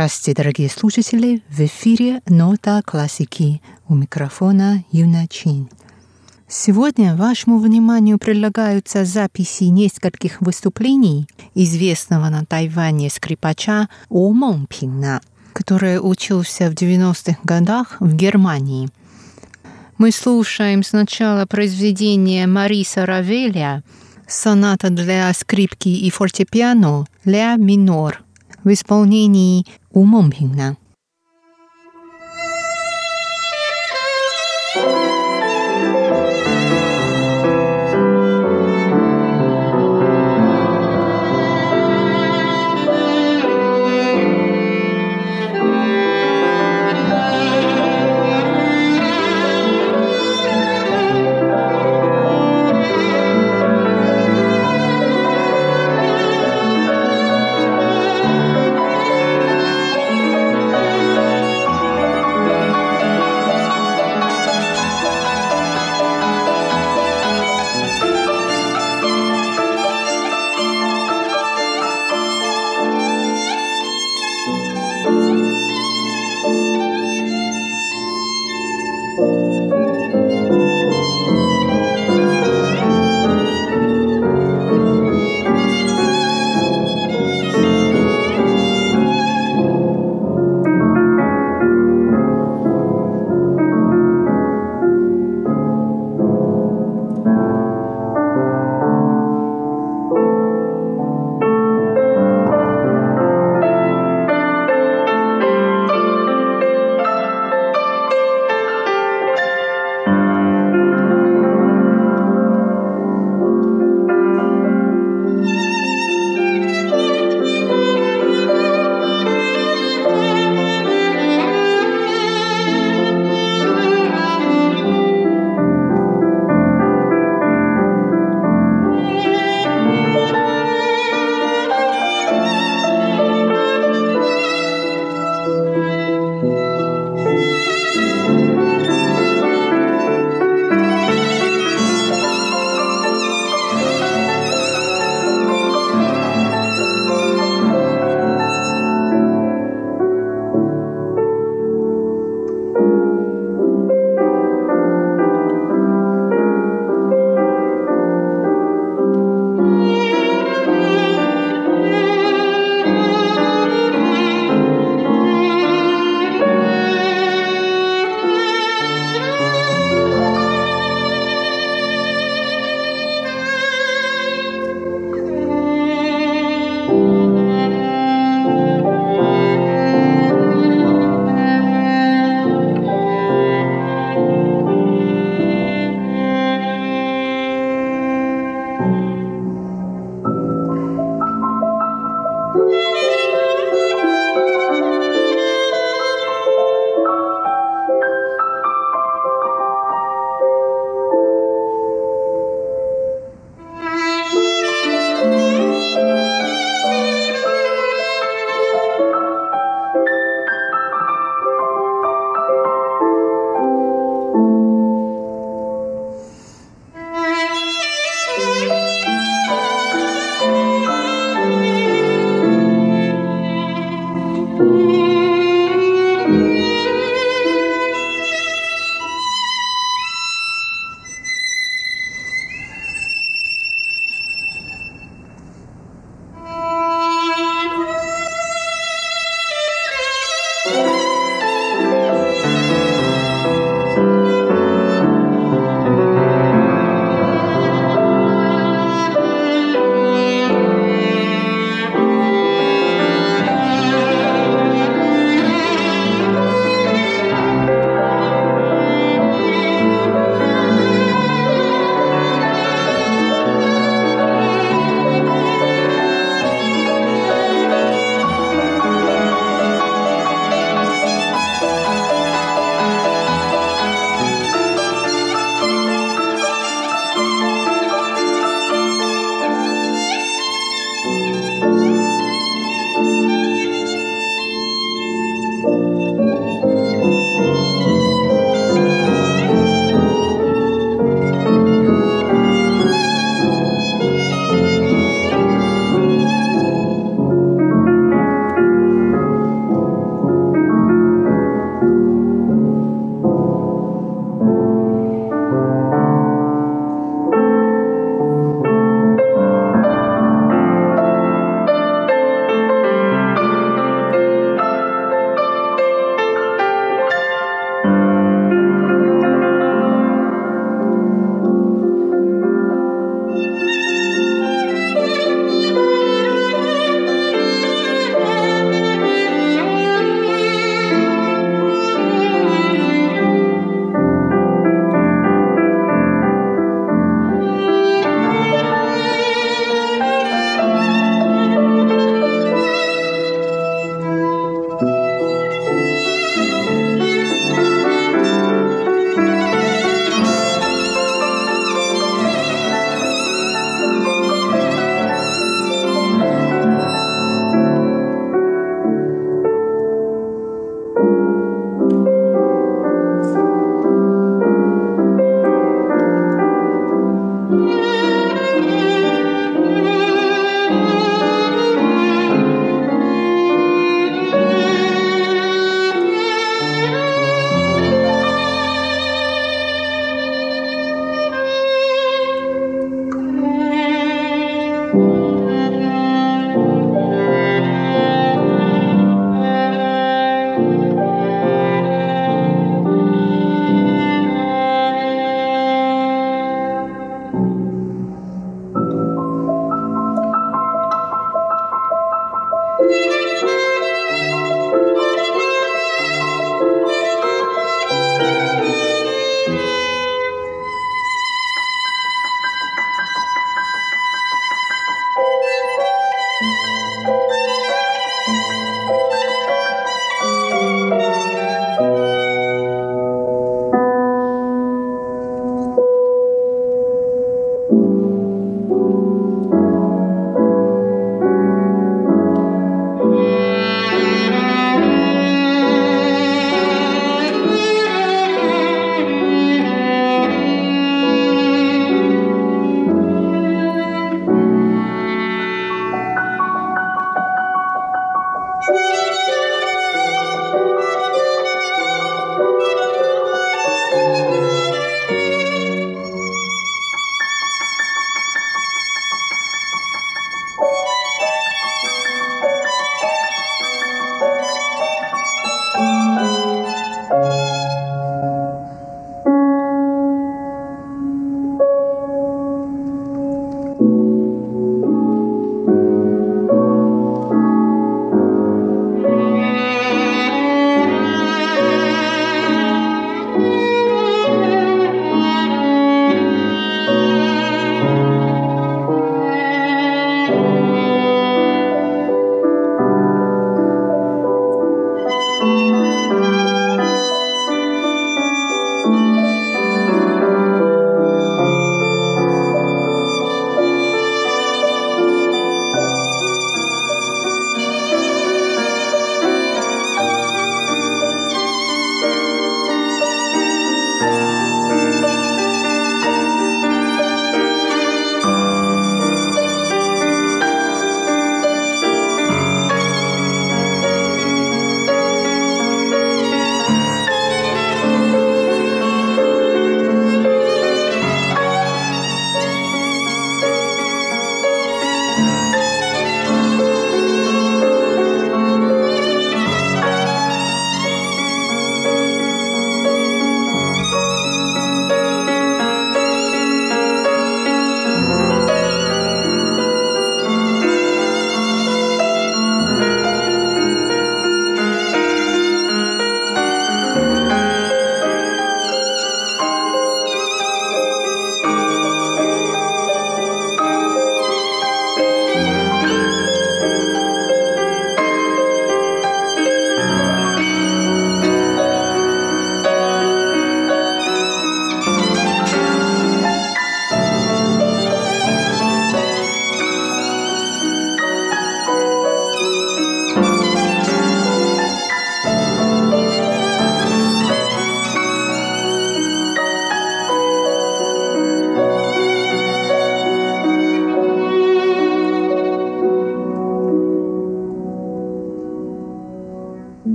Здравствуйте, дорогие слушатели! В эфире «Нота классики» у микрофона Юна Чин. Сегодня вашему вниманию предлагаются записи нескольких выступлений известного на Тайване скрипача О Монпина, который учился в 90-х годах в Германии. Мы слушаем сначала произведение Мариса Равеля «Соната для скрипки и фортепиано «Ля минор» в исполнении У Монпина.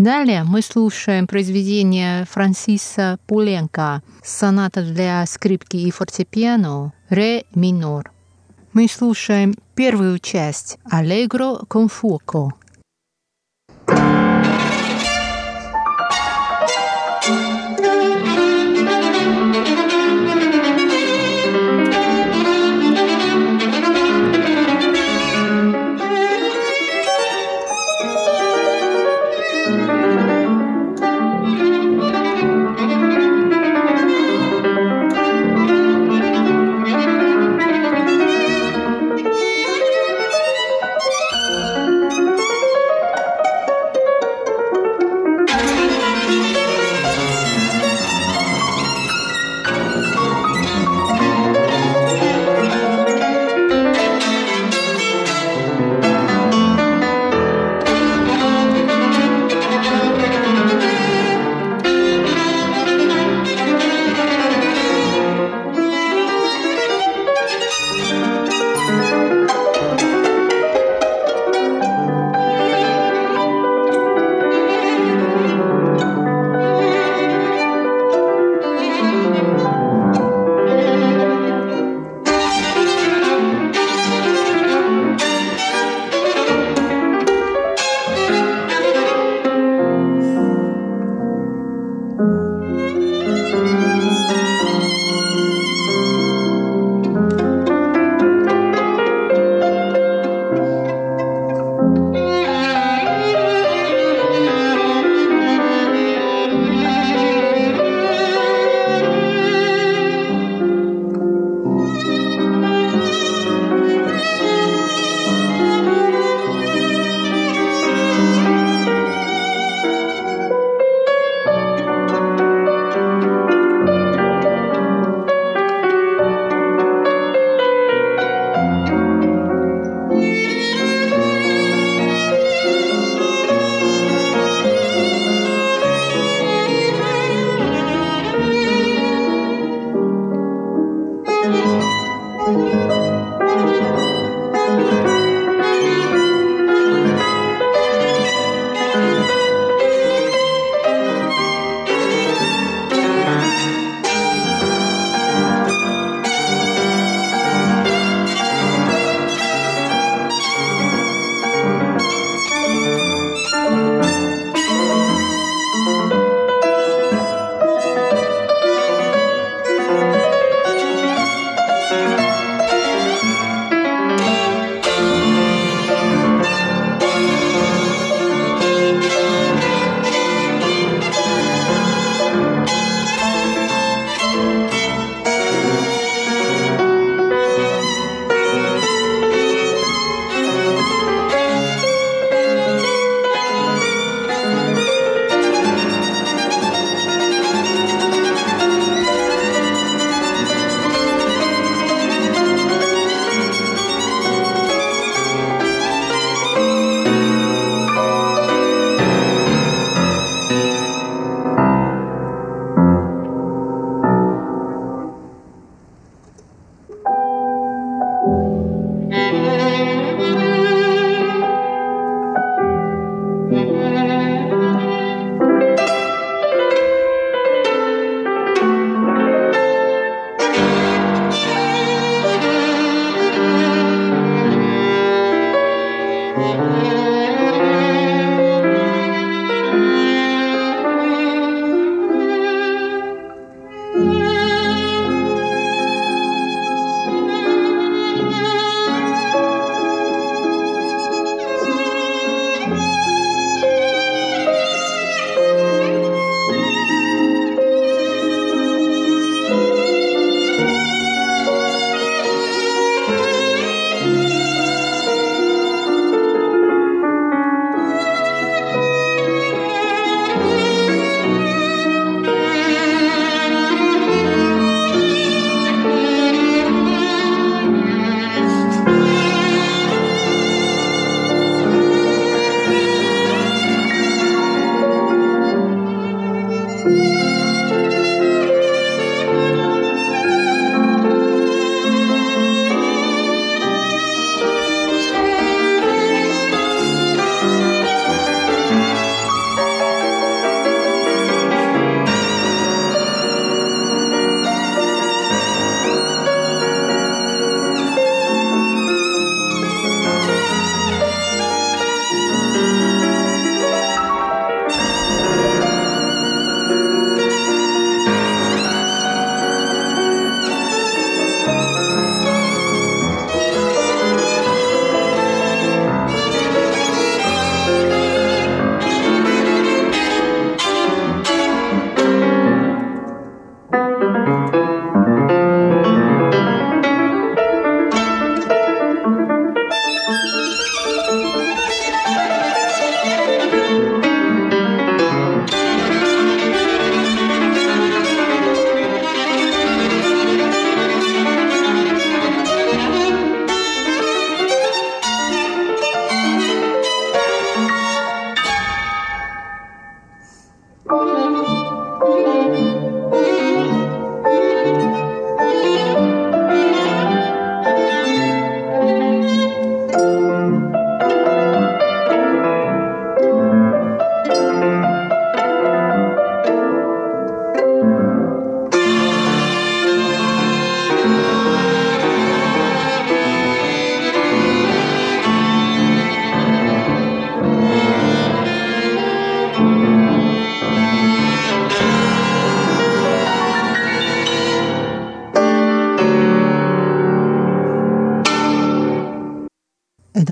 Далее мы слушаем произведение Франсиса Пуленко «Соната для скрипки и фортепиано ре минор». Мы слушаем первую часть «Allegro con fuoco». Thank.